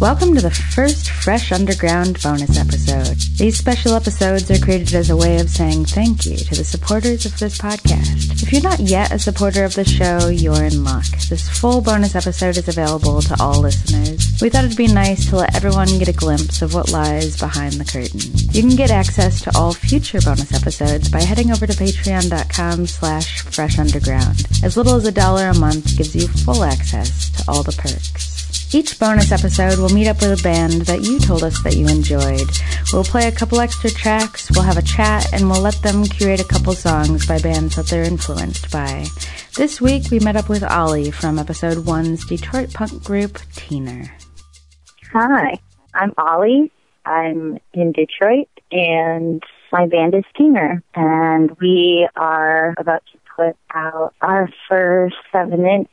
Welcome to the first Fresh Underground bonus episode. These special episodes are created as a way of saying thank you to the supporters of this podcast. If you're not yet a supporter of the show, you're in luck. This full bonus episode is available to all listeners. We thought it'd be nice to let everyone get a glimpse of what lies behind the curtain. You can get access to all future bonus episodes by heading over to patreon.com slash freshunderground. As little as a dollar a month gives you full access to all the perks. Each bonus episode, we'll meet up with a band that you told us that you enjoyed. We'll play a couple extra tracks, we'll have a chat, and we'll let them curate a couple songs by bands that they're influenced by. This week, we met up with Ollie from episode one's Detroit punk group, Teener. Hi, I'm Ollie. I'm in Detroit, and my band is Teener, and we are about to put out our first seven inch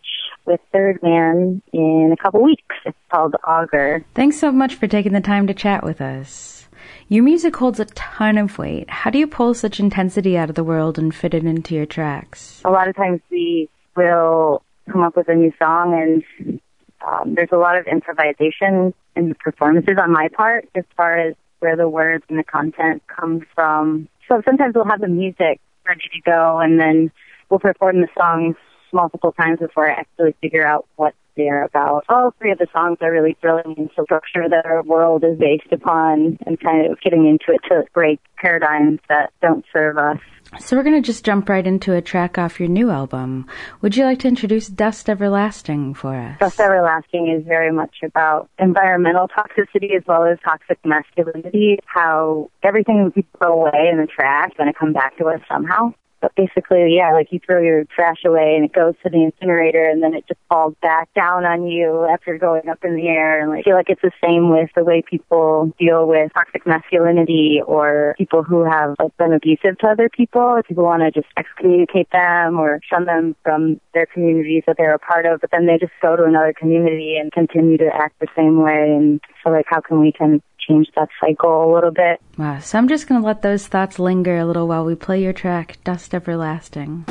with Third Man in a couple weeks. It's called Auger. Thanks so much for taking the time to chat with us. Your music holds a ton of weight. How do you pull such intensity out of the world and fit it into your tracks? A lot of times we will come up with a new song and um, there's a lot of improvisation in the performances on my part as far as where the words and the content come from. So sometimes we'll have the music ready to go and then we'll perform the songs multiple times before I actually figure out what they're about. All three of the songs are really thrilling in the structure that our world is based upon and kind of getting into it to break paradigms that don't serve us. So we're going to just jump right into a track off your new album. Would you like to introduce Dust Everlasting for us? Dust Everlasting is very much about environmental toxicity as well as toxic masculinity, how everything we throw away in the trash is going to come back to us somehow. But basically, yeah, like you throw your trash away and it goes to the incinerator and then it just falls back down on you after going up in the air. And like, I feel like it's the same with the way people deal with toxic masculinity or people who have like been abusive to other people. If People want to just excommunicate them or shun them from their communities that they're a part of, but then they just go to another community and continue to act the same way. And so like, how can we can change that cycle a little bit. Wow. So I'm just going to let those thoughts linger a little while we play your track, Dust Everlasting.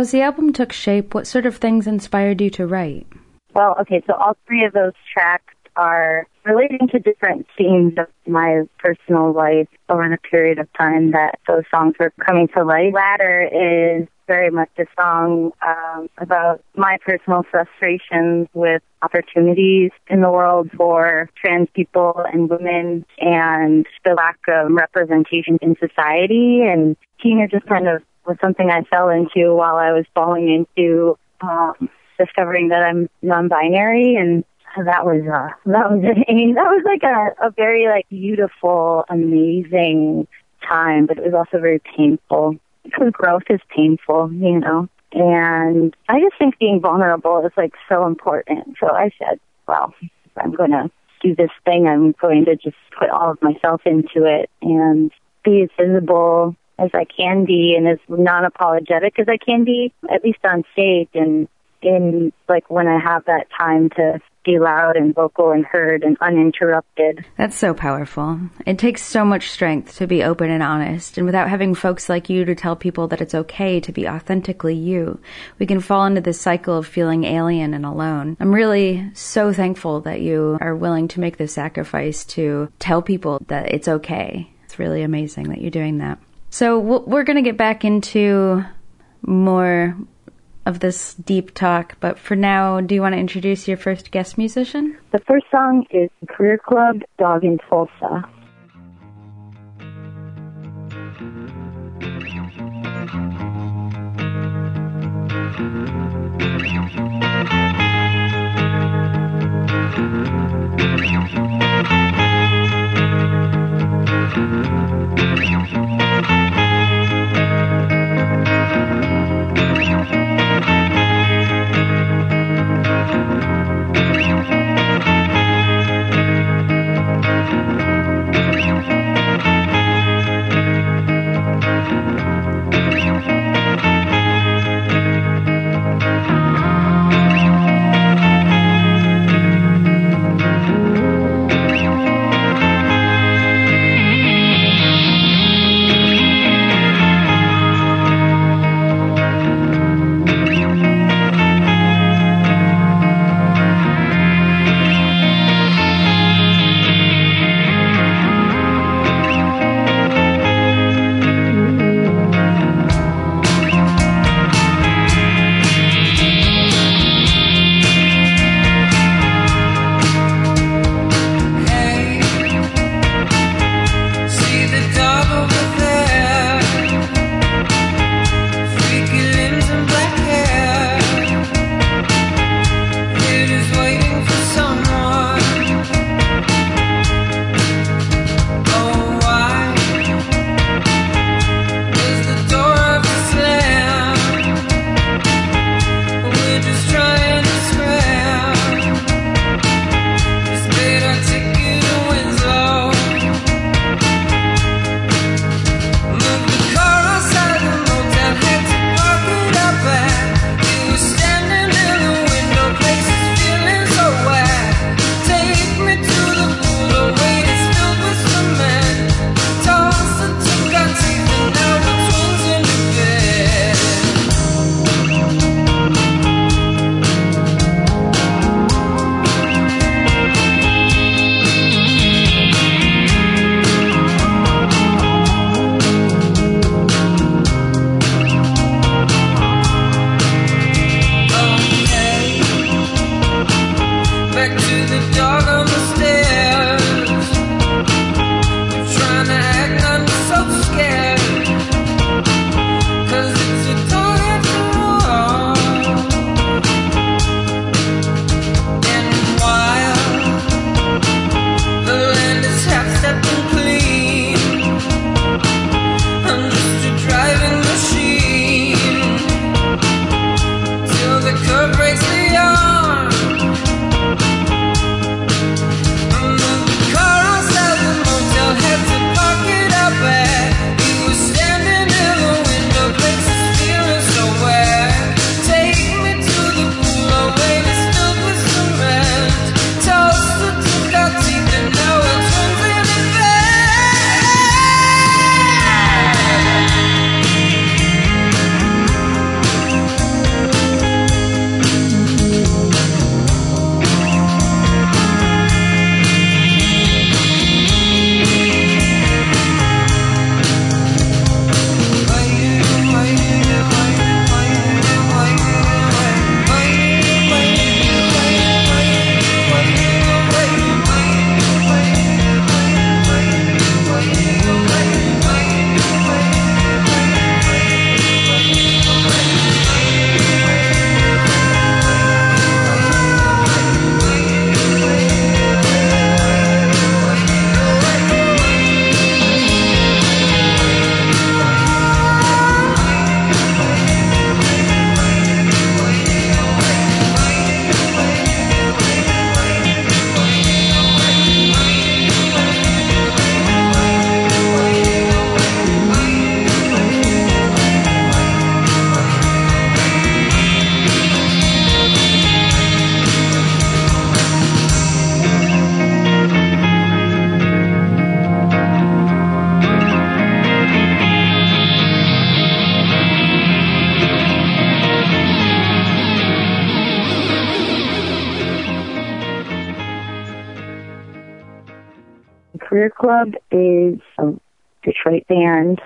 So as the album took shape, what sort of things inspired you to write? Well, okay, so all three of those tracks are relating to different themes of my personal life over the period of time that those songs were coming to light. Ladder is very much a song um, about my personal frustrations with opportunities in the world for trans people and women and the lack of representation in society. And Teen just kind of was something I fell into while I was falling into um, discovering that I'm non-binary and that was uh that was mean, that was like a, a very like beautiful, amazing time, but it was also very painful because growth is painful, you know. And I just think being vulnerable is like so important. So I said, well, I'm going to do this thing, I'm going to just put all of myself into it and be visible as I can be and as non-apologetic as I can be, at least on stage and in like when I have that time to be loud and vocal and heard and uninterrupted. That's so powerful. It takes so much strength to be open and honest, and without having folks like you to tell people that it's okay to be authentically you, we can fall into this cycle of feeling alien and alone. I'm really so thankful that you are willing to make this sacrifice to tell people that it's okay. It's really amazing that you're doing that. So we're going to get back into more of this deep talk, but for now, do you want to introduce your first guest musician? The first song is Career Club Dog in Tulsa. Career Club is a Detroit band.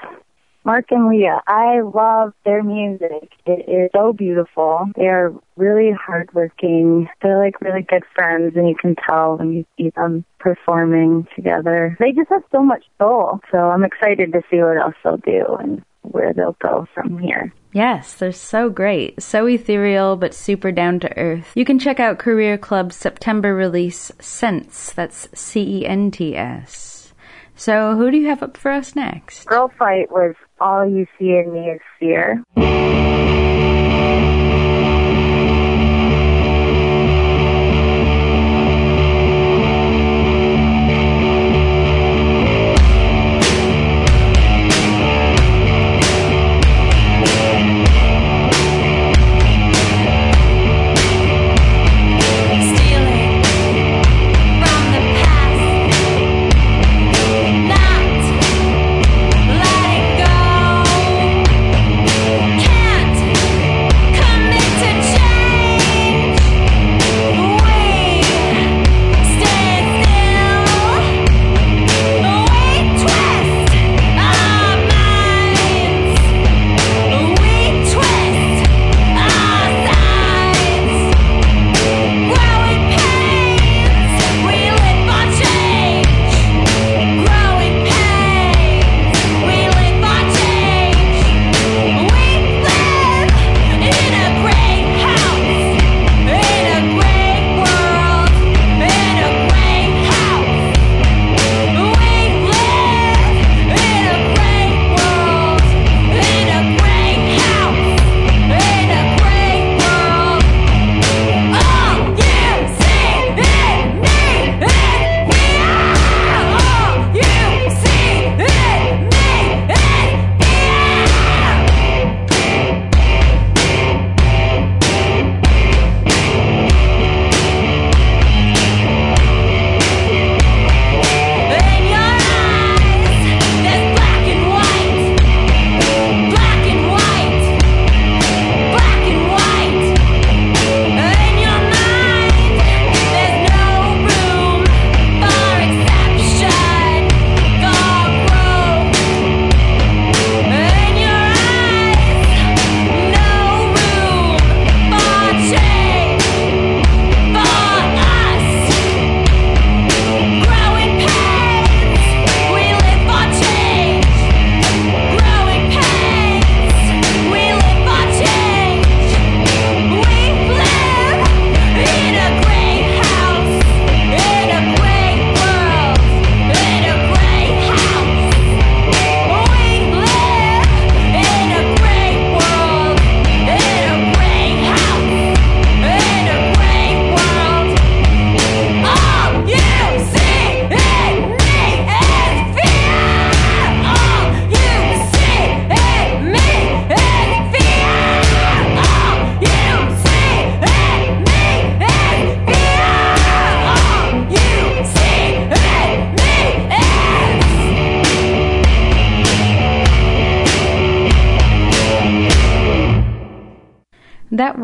Mark and Leah, I love their music. It is so beautiful. They are really hardworking. They're like really good friends, and you can tell when you see them performing together. They just have so much soul. So I'm excited to see what else they'll do and where they'll go from here. Yes, they're so great. So ethereal, but super down to earth. You can check out Career Club's September release, Sense. That's C E N T S. So, who do you have up for us next? Girl Fight was All You See in Me is Fear.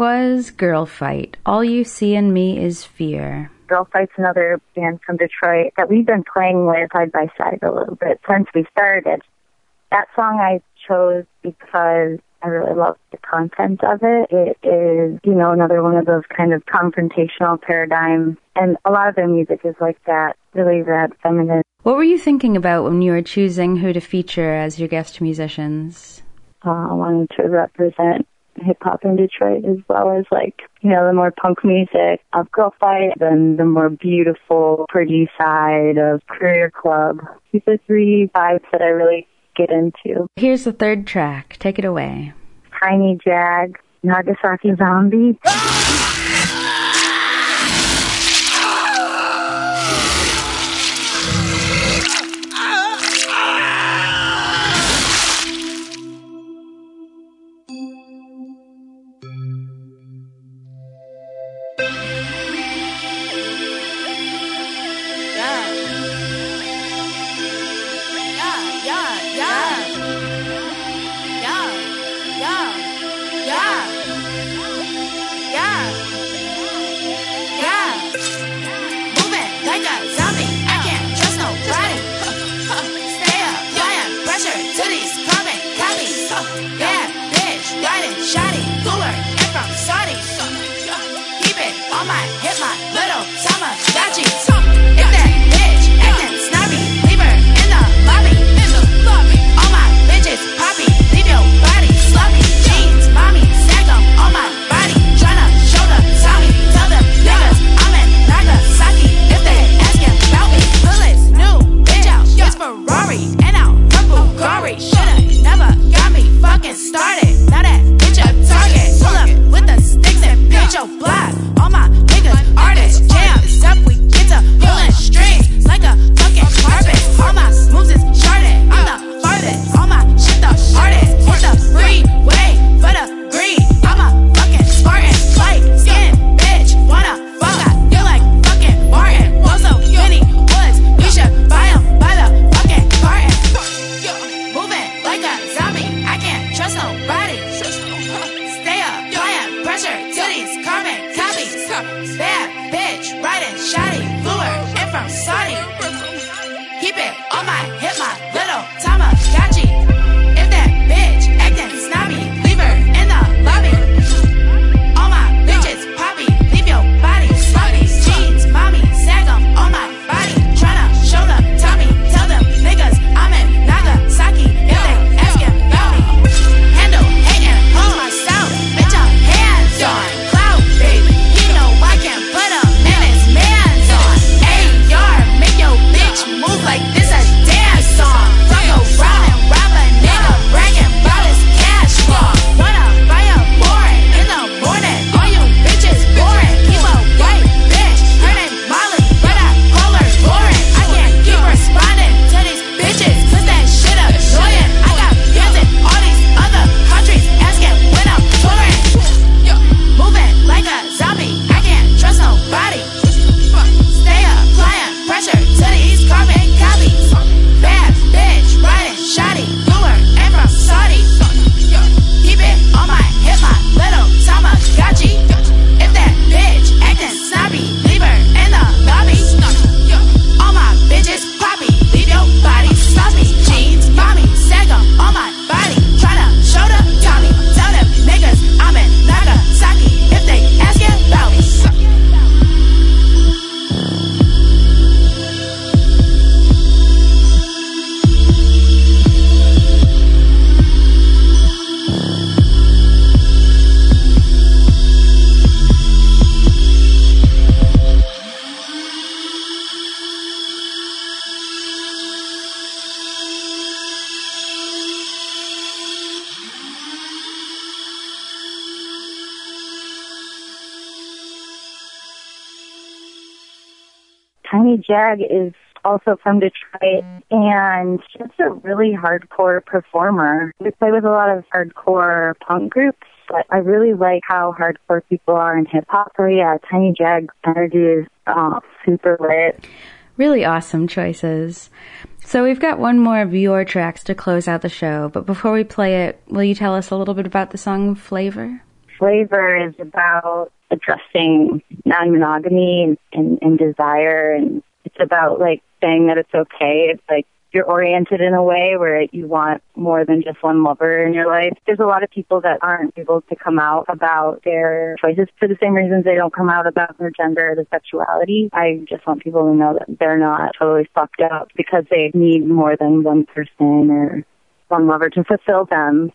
Was Girl Fight. All You See in Me is Fear. Girl Fight's another band from Detroit that we've been playing with side by side a little bit since we started. That song I chose because I really love the content of it. It is, you know, another one of those kind of confrontational paradigms. And a lot of their music is like that, really rad, feminine. What were you thinking about when you were choosing who to feature as your guest musicians? Uh, I wanted to represent hip hop in Detroit as well as like, you know, the more punk music of Girl Fight and the more beautiful, pretty side of Career Club. These are three vibes that I really get into. Here's the third track. Take it away. Tiny Jag, Nagasaki Zombie. Tiny Jag is also from Detroit and just a really hardcore performer. We play with a lot of hardcore punk groups, but I really like how hardcore people are in hip hop. So yeah, Tiny Jag energy is uh, super lit. Really awesome choices. So we've got one more of your tracks to close out the show, but before we play it, will you tell us a little bit about the song Flavor? Flavor is about addressing non-monogamy and, and, and desire and it's about like saying that it's okay. It's like you're oriented in a way where you want more than just one lover in your life. There's a lot of people that aren't able to come out about their choices for the same reasons they don't come out about their gender or their sexuality. I just want people to know that they're not totally fucked up because they need more than one person or one lover to fulfill them.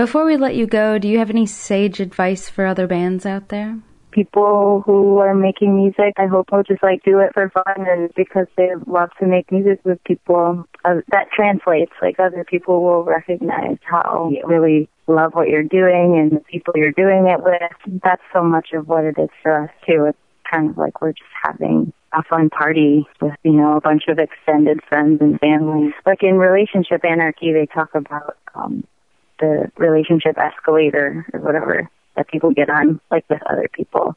Before we let you go, do you have any sage advice for other bands out there? People who are making music, I hope will just like do it for fun and because they love to make music with people uh, that translates. Like other people will recognize how you really love what you're doing and the people you're doing it with. That's so much of what it is for us too. It's kind of like we're just having a fun party with, you know, a bunch of extended friends and family. Like in Relationship Anarchy, they talk about um, the relationship escalator or whatever that people get on, like with other people.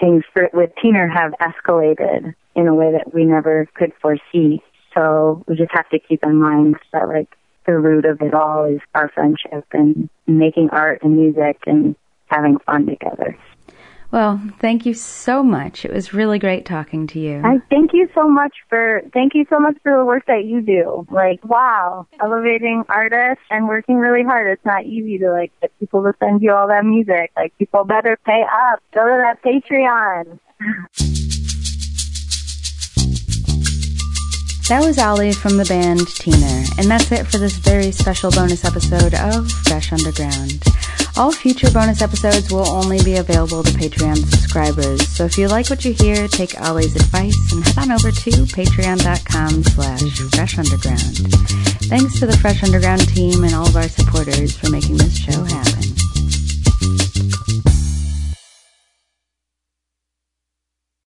Things for, with Teener have escalated in a way that we never could foresee. So we just have to keep in mind that like the root of it all is our friendship and making art and music and having fun together. Well, thank you so much. It was really great talking to you. I thank you so much for thank you so much for the work that you do. Like, wow, elevating artists and working really hard. It's not easy to like get people to send you all that music. Like, people better pay up. Go to that Patreon. That was Ollie from the band Teener, and that's it for this very special bonus episode of Fresh Underground. All future bonus episodes will only be available to Patreon subscribers, so if you like what you hear, take Ollie's advice and head on over to patreon.com slash freshunderground. Thanks to the Fresh Underground team and all of our supporters for making this show happen.